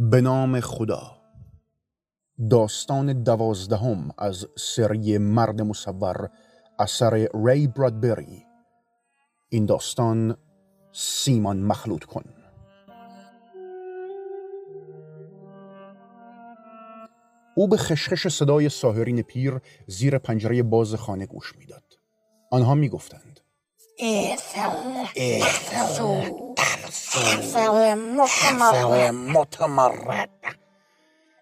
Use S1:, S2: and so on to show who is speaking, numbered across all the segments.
S1: به نام خدا. داستان دوازدهم از سری مرد مصور اثر ری برادبری. این داستان سیمان مخلوط کن. او به خشخش صدای ساهرین پیر زیر پنجره باز خانه گوش می‌داد. آنها می‌گفتند
S2: متمرد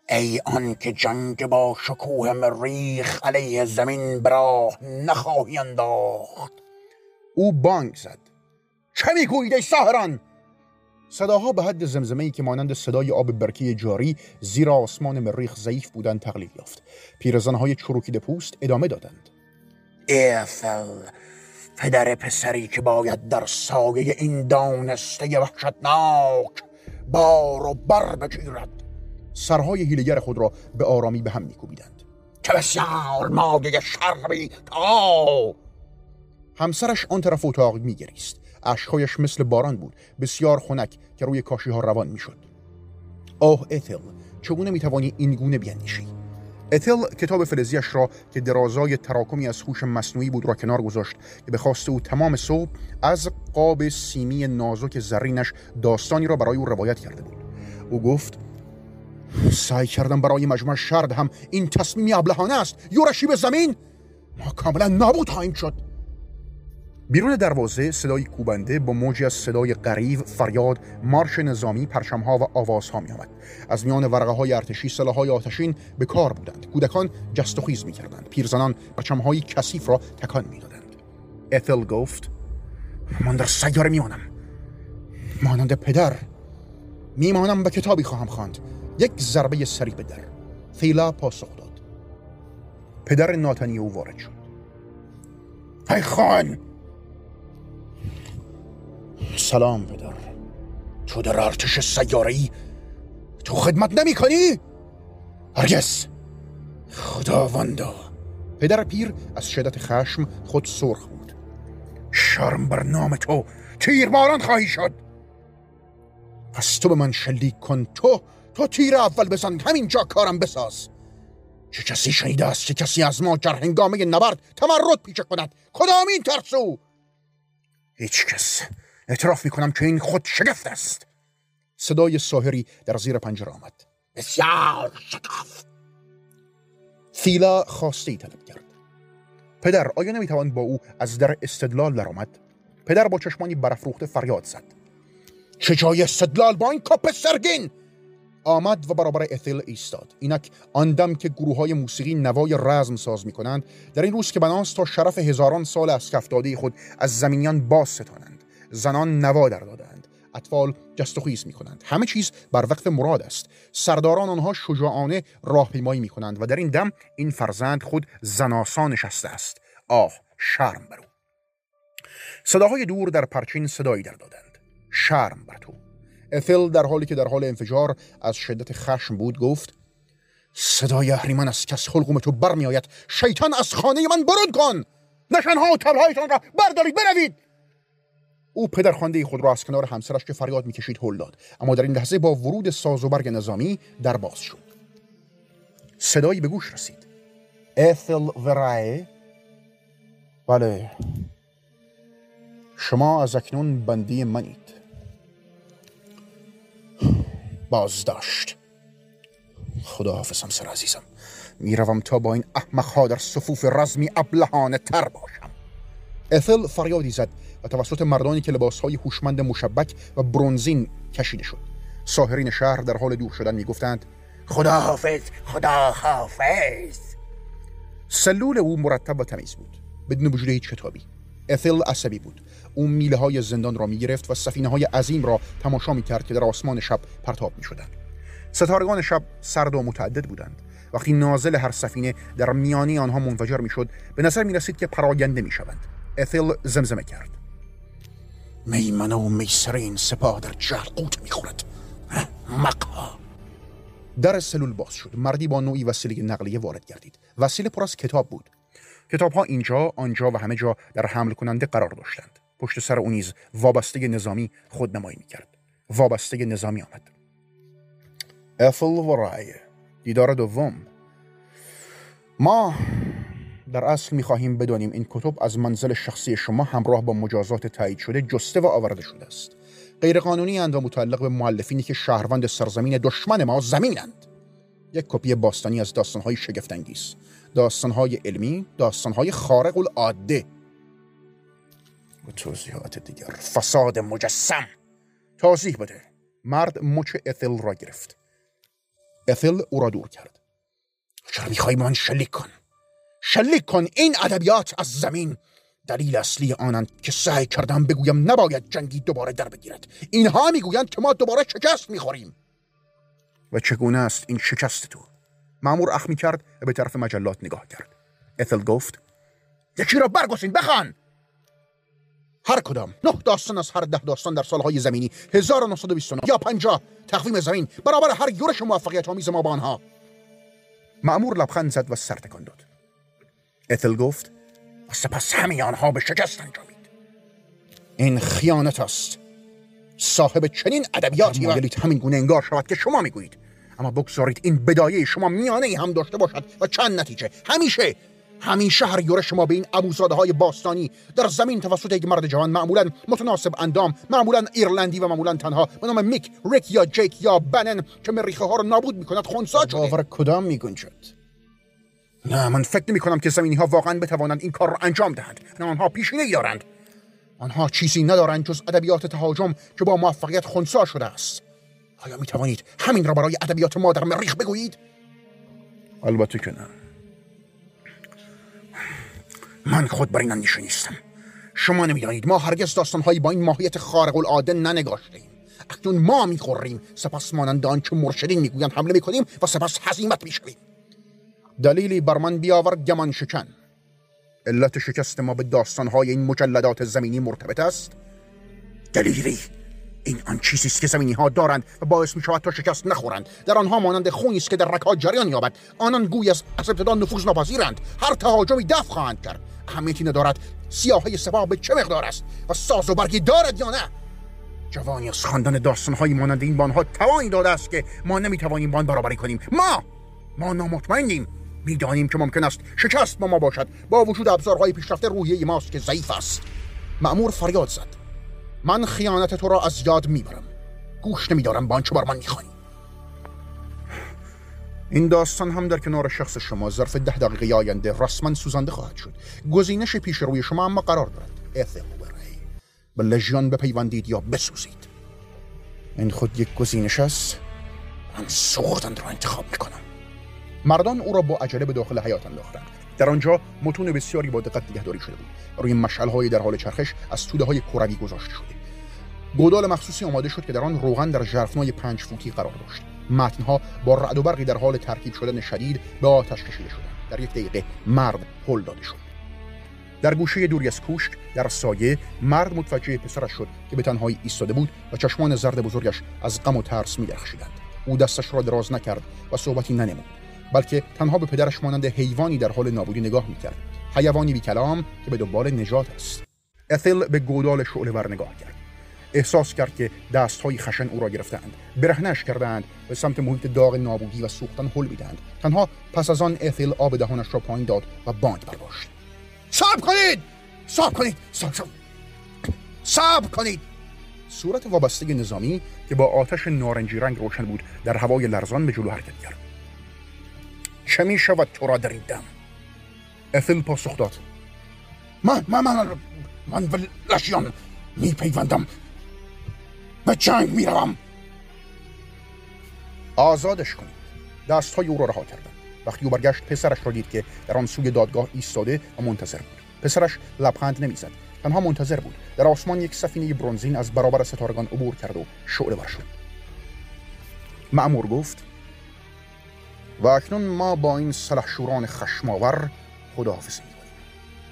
S2: ای آن که جنگ با شکوه مریخ علیه زمین براه نخواهی انداخت
S1: او بانگ زد چه می‌گویید ای ساهران صداها به حد زمزمه ای که مانند صدای آب برکی جاری زیر آسمان مریخ ضعیف بودند تقلیل یافت پیرزنهای چروکیده پوست ادامه دادند
S2: ایفل پدر پسری که باید در سایه این دانسته وحشتناک بار و بر بگیرد.
S1: سرهای هیلگر خود را به آرامی به هم میکوبیدند.
S2: چه بسیار مایه شربی تا!
S1: همسرش آن طرف اتاق میگریست. اشکهایش مثل باران بود. بسیار خنک که روی کاشی ها روان می‌شد. آه اتل چگونه می‌توانی این گونه بیاندیشی اتل کتاب فلزیش را که درازای تراکمی از هوش مصنوعی بود را کنار گذاشت که به خواست او تمام صبح از قاب سیمی نازک زرینش داستانی را برای او روایت کرده بود. او گفت سعی کردم برای مجموع شرد هم این تصمیمی ابلهانه است. یورشی به زمین ما کاملا نابود خواهیم شد. بیرون دروازه صدای کوبنده با موجی از صدای غریب فریاد مارش نظامی پرچمها و آوازها می آمد از میان ورقه های ارتشی سلاحهای آتشین به کار بودند. کودکان جست و خیز می کردند پیرزنان پرچمهای کثیف را تکان می دادند اتل گفت من در سیاره میمانم. مانند پدر میمانم و کتابی خواهم خواند. یک ضربه سری به در. فیلا پاسخ داد. پدر ناتنی او وارد شد.
S2: ای خان!
S1: سلام پدر.
S2: تو در ارتش سیاره ای تو خدمت نمی کنی؟ هرگز خداوندا
S1: پدر پیر از شدت خشم خود سرخ بود.
S2: شرم بر نام تو تیرباران خواهی شد.
S1: پس تو به من شلیک کن. تو تو تیر اول بزن. همینجا کارم بساز. چه کسی شنیده است؟ که کسی از ما در هنگامه نبرد تمرد پیچه کند؟ کدام این ترسو؟ هیچ کس. اعتراف می‌کنم که این خود شگفت است. صدای ساهری در زیر پنجره آمد.
S2: بسیار شگفت.
S1: فیلا خواسته ای طلب کرد. پدر آیا نمی‌توان با او از در استدلال درآمد؟ پدر با چشمانی برافروخته فریاد زد. چه جای استدلال با این کپ سرگین؟ آمد و برابر اتل ایستاد. اینک آن دم که گروه های موسیقی نوای رزم ساز می کنند در این روز که بناست تا شرف هزاران سال از کفداده خود از زمینیان باز ستانند زنان نوا در دادند اطفال جست و می کنند همه چیز بر وقت مراد است. سرداران آنها شجاعانه راهپیمایی می کنند و در این دم این فرزند خود زناسا نشسته است. آه شرم بر او. صداهای دور در پرچین صدایی در دادند. شرم بر تو. افل در حالی که در حال انفجار از شدت خشم بود گفت صدای اهریمن از کس حلقوم تو برمی آید شیطان از خانه من برود کن! نشانها و تبلهایتان را بردارید بروید! او پدر خانده خود را از کنار همسرش که فریاد می‌کشید هل داد. اما در این لحظه با ورود ساز و برگ نظامی در باز شد. صدایی به گوش رسید. افل ورای بله. شما از اکنون بندی منید. بازداشت. خدا حافظ همسر عزیزم. می‌روم تا با این احمقها در صفوف رزمی ابلهانه تر باشم. افل فریادی زد. و توسط مردانی که لباسهای هوشمند مشبک و برونزین کشیده شد. ساهرین شهر در حال دور شدن می‌گفتند
S2: خدا حافظ خدا حافظ
S1: سلول او مرتب و تمیز بود. بدون وجود هیچ کتابی اتل عصبی بود. او میله های زندان را می گرفت و سفینه های عظیم را تماشا می کرد که در آسمان شب پرتاب می شدند. ستارگان شب سرد و متعدد بودند. وقتی نازل هر سفینه در میانی آنها منفجر می شد به نظر می رسید که پراگنده می شوند اتل زمزمه کرد.
S2: میمنه و میسرین سپاه در جرقوت می خورد مقها
S1: در سلول باز شد. مردی با نوعی وسیله نقلیه وارد گردید. وسیله پر از کتاب بود. کتاب ها اینجا آنجا و همه جا در حمل کننده قرار داشتند. پشت سر او نیز وابسته نظامی خودنمایی می‌کرد. وابسته نظامی آمد. افل و رای. دیدار دوم. ما در اصل می‌خواهیم بدانیم این کتب از منزل شخصی شما همراه با مجازات تایید شده جسته و آورده شده است. غیرقانونی اند و متعلق به معلفینی که شهروند سرزمین دشمن ما زمینند. یک کپی باستانی از داستانهای شگفتانگیز داستانهای علمی داستانهای خارق العاده و توضیحات دیگر. فساد مجسم. توضیح بده. مرد مچ اتل را گرفت. اتل او را دور کرد.
S2: چرا می‌خوای من شلیک کن؟ شلیک کن این ادبیات از زمین. دلیل اصلی آنند که سعی کردم بگویم نباید جنگی دوباره در بگیرد. اینها می‌گویند که ما دوباره شکست می‌خوریم.
S1: و چگونه است این شکست تو؟ معمور اخ کرد و به طرف مجلات نگاه کرد. اتل گفت
S2: یکی را برگزین بخوان! هر کدام. نه داستان از هر ده داستان در سالهای زمینی. 1929 یا 50 تقویم زمین. برابر هر یورش موفقیت آمیز ما با آنها.
S1: معمور لبخند زد و سر تکان داد. اتل گفت
S2: و سپس همه آنها به شکست انجامید. این خیانت است. صاحب چنین ادبیاتی
S1: و همین گونه انگار شود که شما می‌گویید. اما بگذارید این بدایه شما میانه هم داشته باشد و چند نتیجه. همیشه همیشه هر یورش شما به این ابوزاده های باستانی در زمین توسط یک مرد جوان معمولا متناسب اندام معمولا ایرلندی و معمولا تنها به نام میک ریک یا جیک یا بنن که مریخه ها رو نابود می‌کند خونسا شده
S2: باور کدام میگنجد؟
S1: نه من فکر نمی کنم که زمینی ها واقعا بتوانند این کار را انجام دهند. نه آنها پیشینه دارند. آنها چیزی ندارند جز ادبیات تهاجم که با موفقیت خونسا شده است. آیا می توانید همین را برای ادبیات ما در مریخ بگویید؟ البته که نه. من خود بر این اندیشه نیستم. شما نمی‌دانید ما هرگز داستانهایی با این ماهیت خارق العاده ننگاشتیم اکنون ما می‌خوریم. سپس مانند آنچه مرشدین می‌گویند حمله می‌کنیم و سپس هزیمت می‌شویم. دلیلی بر من بیاور گمان شکن. علت شکست ما به داستانهای این مجلدات زمینی مرتبط است. دلیلی این آن چیزی است که زمینی ها دارند و باعث می شود تا شکست نخورند. در آنها مانند خونی است که در رکها جریان یابد. آنان گوی از از ابتدا نفوذ ناپذیرند. هر تهاجمی دفع خواهند کرد. اهمیتی ندارد سیاهی سپاه به چه مقدار است و ساز و برگی دارد یا نه. جوانی از خواندن داستانهایی مانند این بانها توانی داده است که ما نمی‌توانیم بان برابری کنیم. ما! ما نامطمئنیم. می‌دانیم که ممکن است شکست با ما باشد. با وجود ابزارهای پیشرفته روحیه ماست که ضعیف است. معمور فریاد زد. من خیانت تو را از یاد می‌برم. گوش نمیدارم با آنچه بر من می‌خوانی این داستان هم در کنار شخص شما ظرف ده دقیقه آینده رسما سوزانده خواهد شد. گزینش پیش روی شما اما قرار دارد. اتل به لژیان بپیوندید یا بسوزید. این خود یک گزینش است. من سوختن را انتخاب می‌کنم. مردان او را با عجله به داخل حیات انداختند. در آنجا متون بسیاری با دقت نگهداری شده بود. روی مشعل در حال چرخش از توده های کروی گذاشته شده. گودال مخصوصی آماده شد که در آن روغن در ژرفنای پنج فوتی قرار داشت. متنها با رعد و برقی در حال ترکیب شدن شدید به آتش کشیده شدند. در یک دقیقه مرد هل داده شد. در گوشه دوری از کوشک در سایه مرد متوجه پسرش شد که به تنهایی ایستاده بود و چشمان زرد بزرگش از غم و ترس میدرخشیدند. او دستش را دراز نکرد و صحبتی ننمود. بلکه تنها به پدرش مانند حیوانی در حال نابودی نگاه می‌کرد. حیوانی بی کلام که به دنبال نجات است. اتل به گودال شعله ور نگاه کرد. احساس کرد که دستهای خشن او را گرفتند. برهنش کردند به سمت محیط داغ نابودی و سوختن هل می‌دهند. تنها پس از آن اتل آب دهانش را پایین داد و بانگ برداشت صبر کنید! صبر کنید! صبر کنید! صورت وابسته نظامی که با آتش نارنجی رنگ روشن بود در هوای لرزان به جلو حرکت کرد. چه می شود تو را در این دم اتل پاسخ داد.
S2: من من من من به لشیان می پیوندم به جنگ می روم.
S1: آزادش کنید. دستهای او را رها کردند وقتی او برگشت پسرش را دید که در آن سوی دادگاه ایستاده و منتظر بود. پسرش لبخند نمی‌زد. تنها منتظر بود. در آسمان یک سفینه برونزین از برابر ستارگان عبور کرد و شعله ور شد. معمور گفت و اکنون ما با این سلحشوران خشماور خداحافظی می‌کنیم.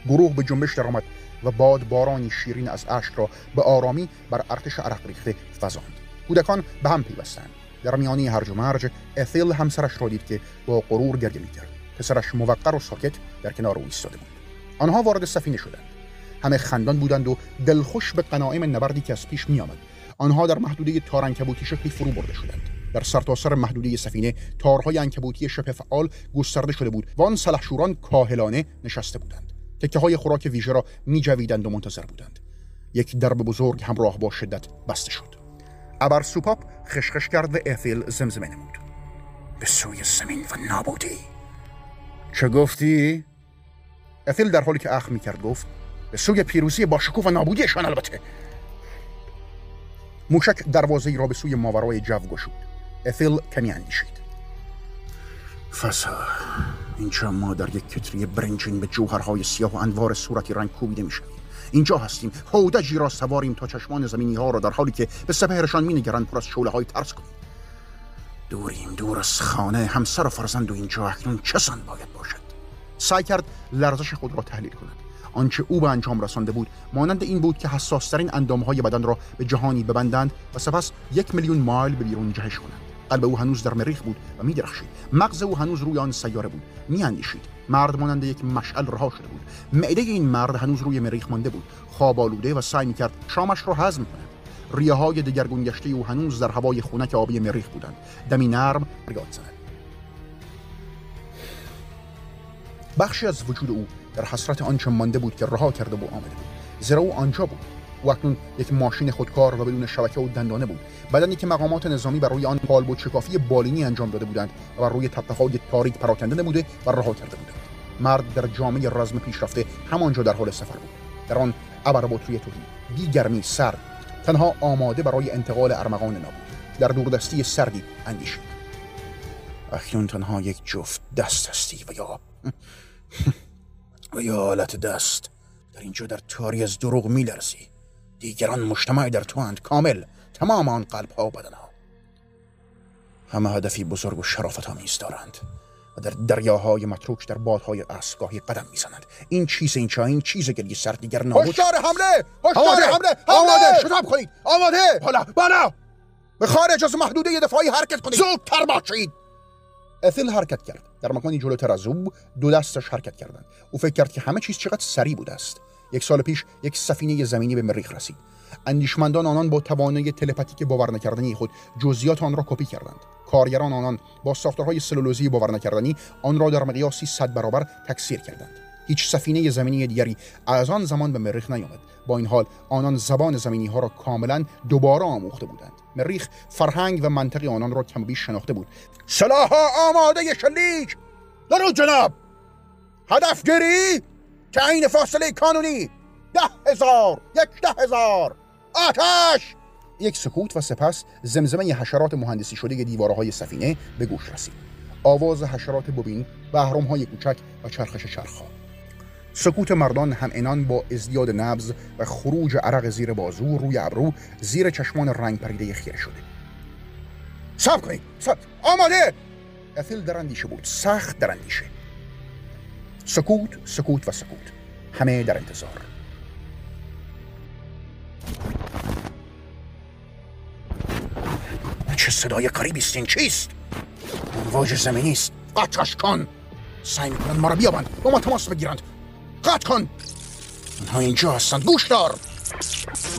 S1: گروه به جنبش درآمد و باد بارانی شیرین از اشک را به آرامی بر ارتش عرق ریخته فزاند. کودکان به هم پیوستند. در میانی هرج و مرج اتیل همسرش را دید که با غرور گریه می‌کرد. پسرش موقر و ساکت در کنار او ایستاده بود. آنها وارد سفینه شدند. همه خندان بودند و دلخوش به قناعم نبردی که از پیش میآمد. آنها در محدوده تارنکبوتی شکلی فرو برده شدند. در سرتاسر محدوده سفینه تارهای انکبوتی شبه فعال گسترده شده بود و آن سلحشوران کاهلانه نشسته بودند. تکه های خوراک ویژه را می جویدند و منتظر بودند. یک درب بزرگ همراه با شدت بسته شد. ابر سوپاپ خشخش کرد و افیل زمزمه نمود. به سوی زمین و نابودی. چه گفتی؟ افیل در حالی که اخ می کرد گفت به سوی پیروزی با شکوه و نابودیشان البته. موشک دروازه را به سوی ماورای جو گشود. افیل کمی اندیشید فسا اینجا ما در یک کتری برنجین به جوهرهای سیاه و انوار صورتی رنگ کوبیده می‌شویم اینجا هستیم. هودجی را سواریم تا چشمان زمینی ها را در حالی که به سپهرشان مینگرند پر از شعله های ترس کنیم. دوریم دور از خانه. همسر و فرزند و اینجا اکنون چسان باید باشد؟ سعی کرد لرزش خود را تحلیل کند. آنچه او به انجام رسانده بود مانند این بود که حساسترین اندامهای بدن را به جهانی ببندند و سپس یک میلیون مایل به بیرون جهش کنند. قلب او هنوز در مریخ بود و میدرخشید. مغز او هنوز روی آن سیاره بود. میاندیشید. مرد مانند یک مشعل رها شده بود. معده این مرد هنوز روی مریخ مانده بود. خواب آلوده و سعی می‌کرد شامش را هضم کند. ریه های دگرگون گشته او هنوز در هوای خونک آبی مریخ بودند. دمی نرم ریاد زند. بخشی از وجود او در حسرت آنچه مانده بود که رها کرده و آمده بود. زیرا او آنجا بود. و اکنون یک ماشین خودکار و بدون شبکه و دندانه بود. بدنی که مقامات نظامی بر روی آن بود شکافی بالینی انجام داده بودند و بر روی تپه های تاریک پراکنده نموده و رها کرده بودند. مرد در جامعه رزم پیشرفته همانجا در حال سفر بود. در آن ابر بطری توهی بی گرمی سرد تنها آماده برای انتقال ارمغان نبود در دوردستی سردی اندیشید. اکنون تنها یک جفت دست هستی و یا و یا حالت دست در اینجا در تاری از دروغ میلرزی. دیگران مجتمع در تو اند. کامل. تمام آن قلب ها و بدن ها همه هدفی بزرگ و شرافت آمیز دارند و در دریاهای متروک در بادهای اسگاهی قدم می‌زنند. این چیز این این چیز گلی سر دیگر نابود.
S2: هشدار حمله! هشدار حمله! آماده! شتاب کنید! آماده!
S1: بالا! بالا!
S2: به خارج از محدوده دفاعی حرکت کنید!
S1: زودتر باشید! اتل حرکت کرد. در مکانی جلوتر از او دو دستش حرکت کردند. او فکر کرد که همه چیز چقدر سریع بوده است. یک سال پیش یک سفینه زمینی به مریخ رسید. اندیشمندان آنان با توانایی تلپاتیک باور نکردنی خود جزئیات آن را کپی کردند. کارگران آنان با ساختارهای سلولوزی باور نکردنی آن را در مقیاسی صد برابر تکثیر کردند. هیچ سفینه زمینی دیگری از آن زمان به مریخ نیامد. با این حال آنان زبان زمینی ها را کاملا دوباره آموخته بودند. مریخ فرهنگ و منطقی آنان را کم بیش شناخته بود. سلاح آماده شلیک! درود جناب! هدفگیری! تعیین فاصله کانونی. ده هزار یک ده هزار. آتش! یک سکوت و سپس زمزمه حشرات مهندسی شده دیوارهای سفینه به گوش رسید. آواز حشرات ببین و های کوچک و چرخش چرخها. سکوت مردان هم انان با ازدیاد نبز و خروج عرق زیر بازو روی ابرو زیر چشمان رنگ پریده خیره شده. سب کنید سب آماده! افیل در اندیشه بود سخت در اندیشه. سکوت سکوت و سکوت. همه در انتظار. چه صدای قریبی است این چیست؟ امواج زمینی است. قطعش کن. سعی می‌کنند ما را بیابند. با ما تماس بگیرند. قطع کن. آنها اینجا هستند. گوش دار.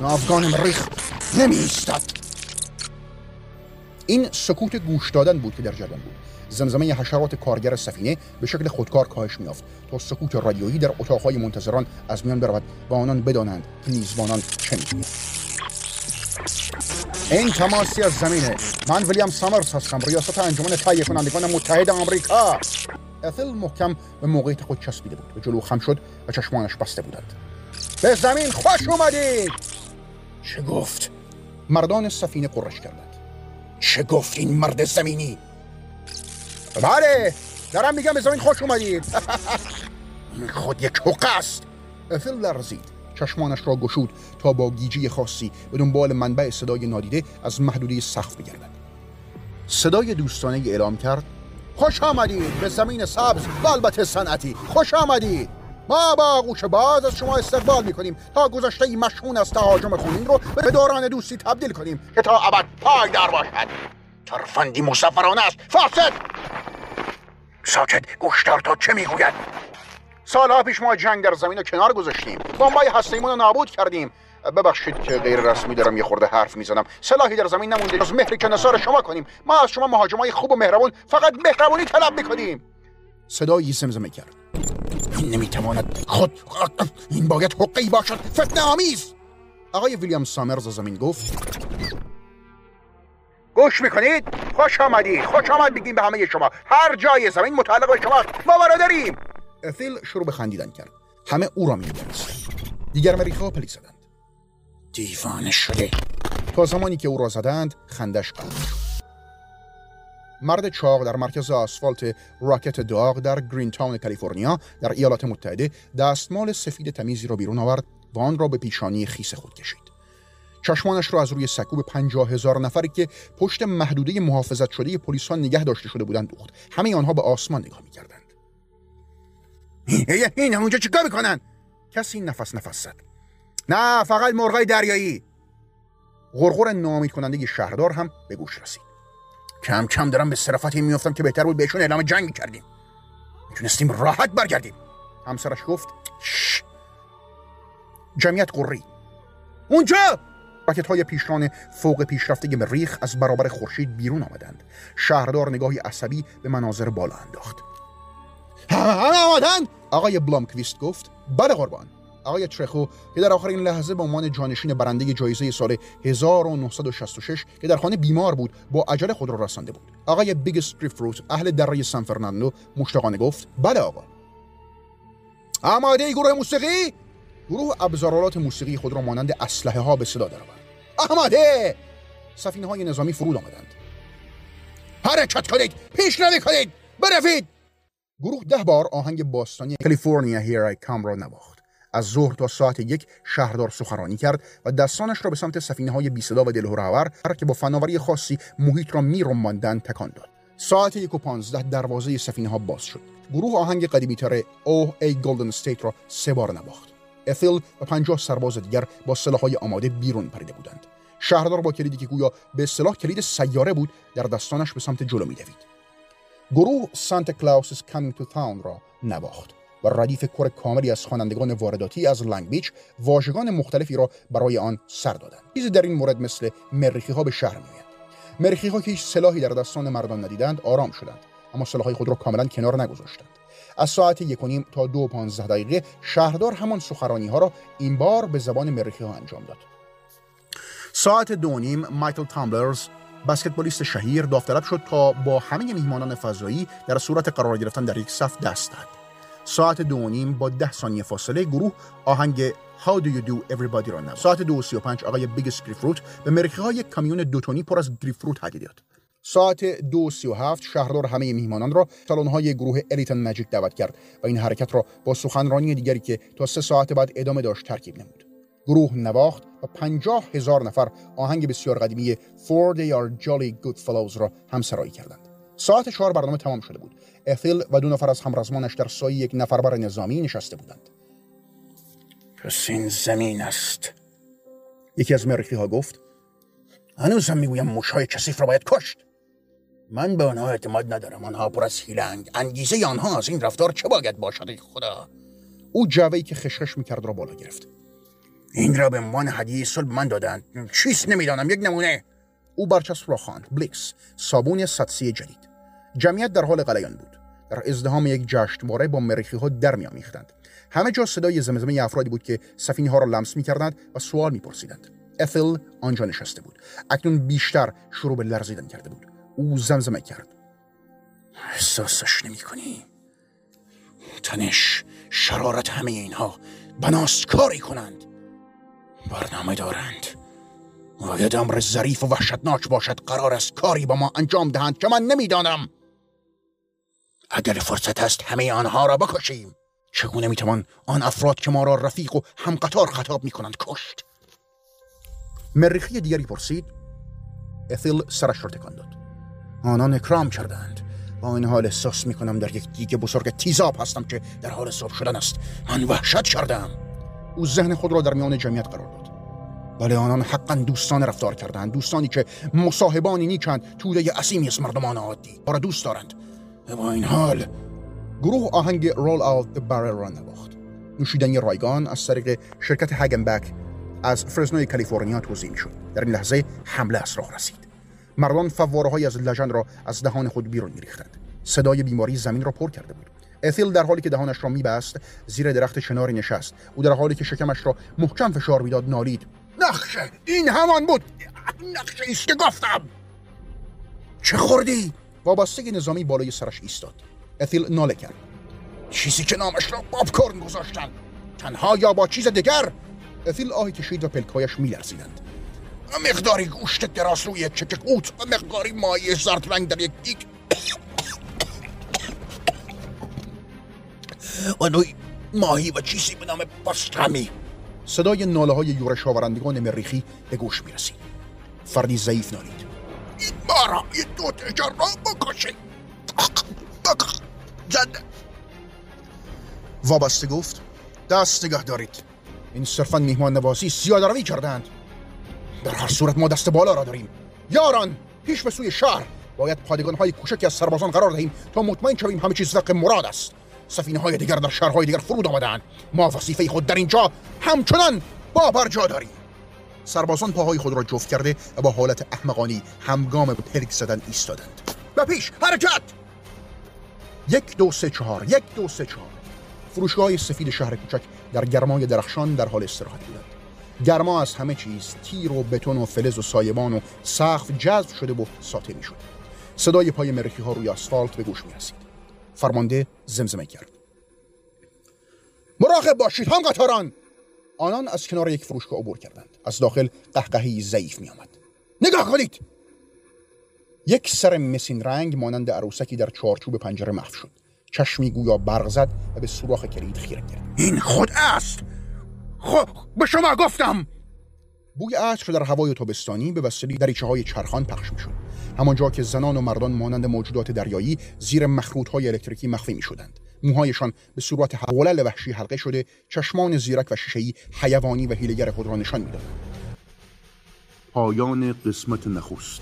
S1: ناوگان مریخ نمی ایستد این سکوت گوش دادن بود که در جریان بود. زمزمه حشرات کارگر سفینه به شکل خودکار کاهش میافت تا سکوت رادیویی در اتاقهای منتظران از میان برود و آنان بدانند که میزبانان چه می‌گویند. این تماسی از زمینه. من ویلیام سامرز هستم. ریاست انجمن تهیه کنندگان متحد آمریکا. اتل محکم به موقعیت خود چسبیده بود. به جلو خم شد و چشمانش بسته بودند. به زمین خوش اومدید! چه گفت؟ مردان سفینه قرش کردند. چه گفت این مرد زمینی؟ بله دارم میگم به زمین خوش اومدید. خود یک حقه است. افل لرزید. چشمانش را گشود تا با گیجی خاصی به دنبال منبع صدای نادیده از محدوده سقف بگردد. صدای دوستانه اعلام کرد خوش آمدید به زمین سبز و البته صنعتی. خوش آمدید. ما با گوش باز از شما استقبال می‌کنیم تا گذشته ای مشهون از تهاجم خونین رو به دوران دوستی تبدیل کنیم که تا ابد پایدار باشد. ترفندی مسافرانه است. فاسد! ساکت گوشتار تا چه می‌گوید؟ سالها پیش ما جنگ در زمین رو کنار گذاشتیم. بمبای هستیمون رو نابود کردیم. ببخشید که غیر رسمی دارم یه خورده حرف می‌زنم. سلاحی در زمین نمونده. از مهری که نصار شما کنیم. ما از شما مهاجمای خوب و مهربون فقط مهربونی طلب می‌کنیم. صدایی زمزمه کرد. این نمی‌تواند خود این باید حقی باشد. فتنه آمیز! آقای ویلیام سامرز زمین گفت گوش می‌کنید؟ خوش آمدید. خوش آمد بگیم به همه شما. هر جای زمین متعلق به شما ما برادریم. افیل شروع به خندیدن کرد. همه او را می‌دانستند دیگر مریخا پلی زدند. دیوانه شده. تا زمانی که او را زدند خندش قطع شد مرد چاق در مرکز آسفالت راکت داغ در گرین تاون کالیفرنیا در ایالات متحده دستمال سفید تمیزی را بیرون آورد و آن را به پیشانی خیس خود کشید. چشمانش را از روی سکو به پنجاه هزار نفری که پشت محدوده محافظت شده پلیس ها نگه داشته شده بودند دوخت. همه آنها به آسمان نگاه می‌کردند. این اونجا چیکار می‌کنن؟ کسی نفس نفس زد. نه فقط مرغای دریایی. غرغر نامید کننده شهردار هم به گوش رسید. کم کم دارم به صرافت این میافتم که بهتر بود بهشون اعلام جنگ می‌کردیم می‌تونستیم راحت برگردیم همسرش گفت شش. جمعیت قری اونجا راکت های پیشران فوق پیشرفته مریخ از برابر خورشید بیرون آمدند شهردار نگاهی عصبی به مناظر بالا انداخت همه آمدن آقای بلامکویست گفت بله قربان آقای ترخو که در آخرین لحظه به عنوان جانشین برنده جایزه سال 1966 که در خانه بیمار بود با عجله خود را رسانده بود. آقای Big Fruit اهل دره سان فرناندو مشتاقانه گفت بله آقا. آماده گروه موسیقی؟ گروه ابزارالات موسیقی خود را مانند اسلحه ها به صدا درآورد. آماده! سفینه های نظامی فرود آمدند. حرکت کنید! پیشروی کنید! بروید گروه ده بار آهنگ باستانی California Here I Come را نواخت. از ظهر تا ساعت یک شهردار سخنرانی کرد و دستانش را به سمت سفینه های بی صدا و دلهورآور که با فناوری خاصی محیط را میرماندند تکان داد. ساعت یک و پانزده دروازه سفینه ها باز شد. گروه آهنگ قدیمی تر او ای Golden State را سه بار نواخت. افیل و پنجاه سرباز دیگر با سلاحهای آماده بیرون پریده بودند. شهردار با کلیدی که گویا به اصطلاح کلید سیاره بود در دستانش به سمت جلو میدوید گروه سانتا کلاوس coming to town را نواخت. و ردیف کور کاملی از خوانندگان وارداتی از لنگ بیچ واژگان مختلفی را برای آن سر دادند. چیزی در این مورد مثل مریخی ها به شهر میآید. مریخی ها که هیچ سلاحی در دستان مردان ندیدند آرام شدند اما سلاحهای خود را کاملا کنار نگذاشتند. از ساعت یک تا دو و پانزده دقیقه شهردار همان سخرانی ها را این بار به زبان مریخی ها انجام داد. ساعت دو نیم مایکل تامبلرز بسکتبالیست شهیر داوطلب شد تا با همه میهمانان فضایی در صورت قرار گرفتن در یک صف دست دهد. ساعت دو نیم با ده ثانیه فاصله گروه آهنگ How do you do everybody را نبود ساعت دو سی و پنج آقای بیگس گریفروت به مرخی های کامیون دوتونی پر از گریفروت هدیه داد ساعت دو سی و هفت شهردار همه میهمانان را سالن های گروه الیتن ماجیک دعوت کرد و این حرکت را با سخنرانی دیگری که تا سه ساعت بعد ادامه داشت ترکیب نمود. گروه نواخت و پنجاه هزار نفر آهنگ بسیار قدیمی For They Are Jolly Good Fellows را همسرایی کردند. ساعت چهار برنامه تمام شده بود. افیل و دو نفر از همرزمانش در سایه یک نفربر نظامی نشسته بودند. پس این زمین است. یکی از مرخی ها گفت هنوزم می‌گویم موشهای کسیف را باید کشت. من به آنها اعتماد ندارم آنها پر از هیلنگ انگیزه آنها از این رفتار چه باید باشد خدا او جوهی که خشخش می‌کرد را بالا گرفت این را به عنوان هدیه صلح من دادند چیست نمی‌دانم یک نمونه او برچسب را خواند. بلیکس صابون سطسی جدید. جمعیت در حال غلیان بود. در ازدهام یک جشنواره با مریخی ها در میآمیختند همه جا صدای زمزمه افرادی بود که سفینه ها را لمس می‌کردند و سوال میپرسیدند. افل آنجا نشسته بود. اکنون بیشتر شروع به لرزیدن کرده بود. او زمزمه کرد. احساسش نمی کنی؟ تنش شرارت همه اینها بناست کاری کنند. برنامه دارند. باید امر ظریف و وحشتناک باشد. قرار است کاری با ما انجام دهند که من نمی‌دانم.
S2: اگر فرصت است همه آنها را بکشیم. چگونه می‌توان آن افراد که ما را رفیق و همقطار خطاب می‌کنند کشت؟
S1: مریخی دیگری پرسید. اتیل سرش را تکان داد.
S2: آنان اکرام کردند. با این حال احساس می‌کنم در یک دیگه بزرگ تیزاب هستم که در حال صبح شدن است. من وحشت کردم.
S1: او ذهن خود را در میان جمعیت قرار داد.
S2: بله آنان حقا دوستان رفتار کردند دوستانی که مصاحبانی نیکند. توده اسیمی از مردمان عادی. را دوست دارند. با این حال
S1: گروه آهنگ رول آوت بارل را نواخت. نوشیدنی رایگان از طریق شرکت هگنبک از فرزنوی کالیفرنیا توضیح شد در این لحظه حمله از راه رسید. مردان فواره های از لژن را از دهان خود بیرون میریختند. صدای بیماری زمین را پر کرده بود. اتیل در حالی که دهانش را میبست زیر درخت چناری نشست. او در حالی که شکمش را محکم فشار می‌داد نالید.
S2: نقشه. این همان بود. نقشه ایست که گفتم. چه خوردی؟
S1: وابسته نظامی بالای سرش ایستاد. اتیل ناله کرد.
S2: چیزی که نامش را کرن گذاشتن. تنها یا با چیز دیگر؟
S1: اتیل آهی کشید و پلکایش میلرزیدند.
S2: مقداری گوشت دراز روی چککوت و مقداری مایه زرد رنگ در یک دیگ. و نوی ماهی و چیزی به نام پاسترمی
S1: صدای ناله های یورش آورندگان مریخی به گوش می رسید فردی ضعیف نالید.
S2: این مارا این دو تجار را بکشید زنده
S1: وابسته گفت دست نگه دارید. این صرفا میهمان نوازی سیادروی کردند در هر صورت ما دست بالا را داریم. یاران پیش به سوی شهر. باید پادگان های کوچکی از سربازان قرار دهیم تا مطمئن شویم همه چیز وقت مراد است. سفینه های دیگر در شهرهای دیگر فرود آمدند ما وظیفه خود در اینجا همچنان با برجا داریم. سربازان پاهای خود را جفت کرده و با حالت احمقانی همگام به پلک زدن ایستادند.
S2: به پیش حرکت!
S1: یک دو سه چهار. یک دو سه چهار. فروشگاه سفید شهر کوچک در گرمای درخشان در حال استراحت بودند. گرما از همه چیز تیر و بتون و فلز و سایبان و سقف جذب شده و ساطع می شد صدای پای مرخی ها روی آسفالت به گوش می رسید فرمانده زمزمه کرد.
S2: مراقب باشید هم قطاران.
S1: آنان از کنار یک فروشگاه عبور کردند. از داخل قهقهی ضعیف می آمد
S2: نگاه کنید!
S1: یک سر مسین رنگ مانند عروسکی در چارچوب پنجره محو شد. چشمی گویا برق زد و به سوراخ کلید خیره کرد.
S2: این خود است! خب به شما گفتم!
S1: بوی عطر در هوای تابستانی به وسیله دریچه های چرخان پخش می شد همانجا که زنان و مردان مانند موجودات دریایی زیر مخروط های الکتریکی مخفی می شدند موهایشان به صورت حولل وحشی حلقه شده چشمان زیرک و شیشهای حیوانی و حیلگر خود را نشان می‌دادند.
S2: پایان قسمت نخست.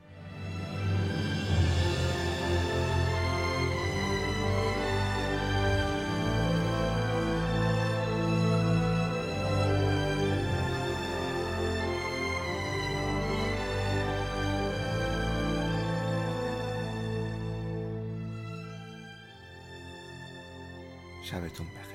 S3: شبتون بخیر.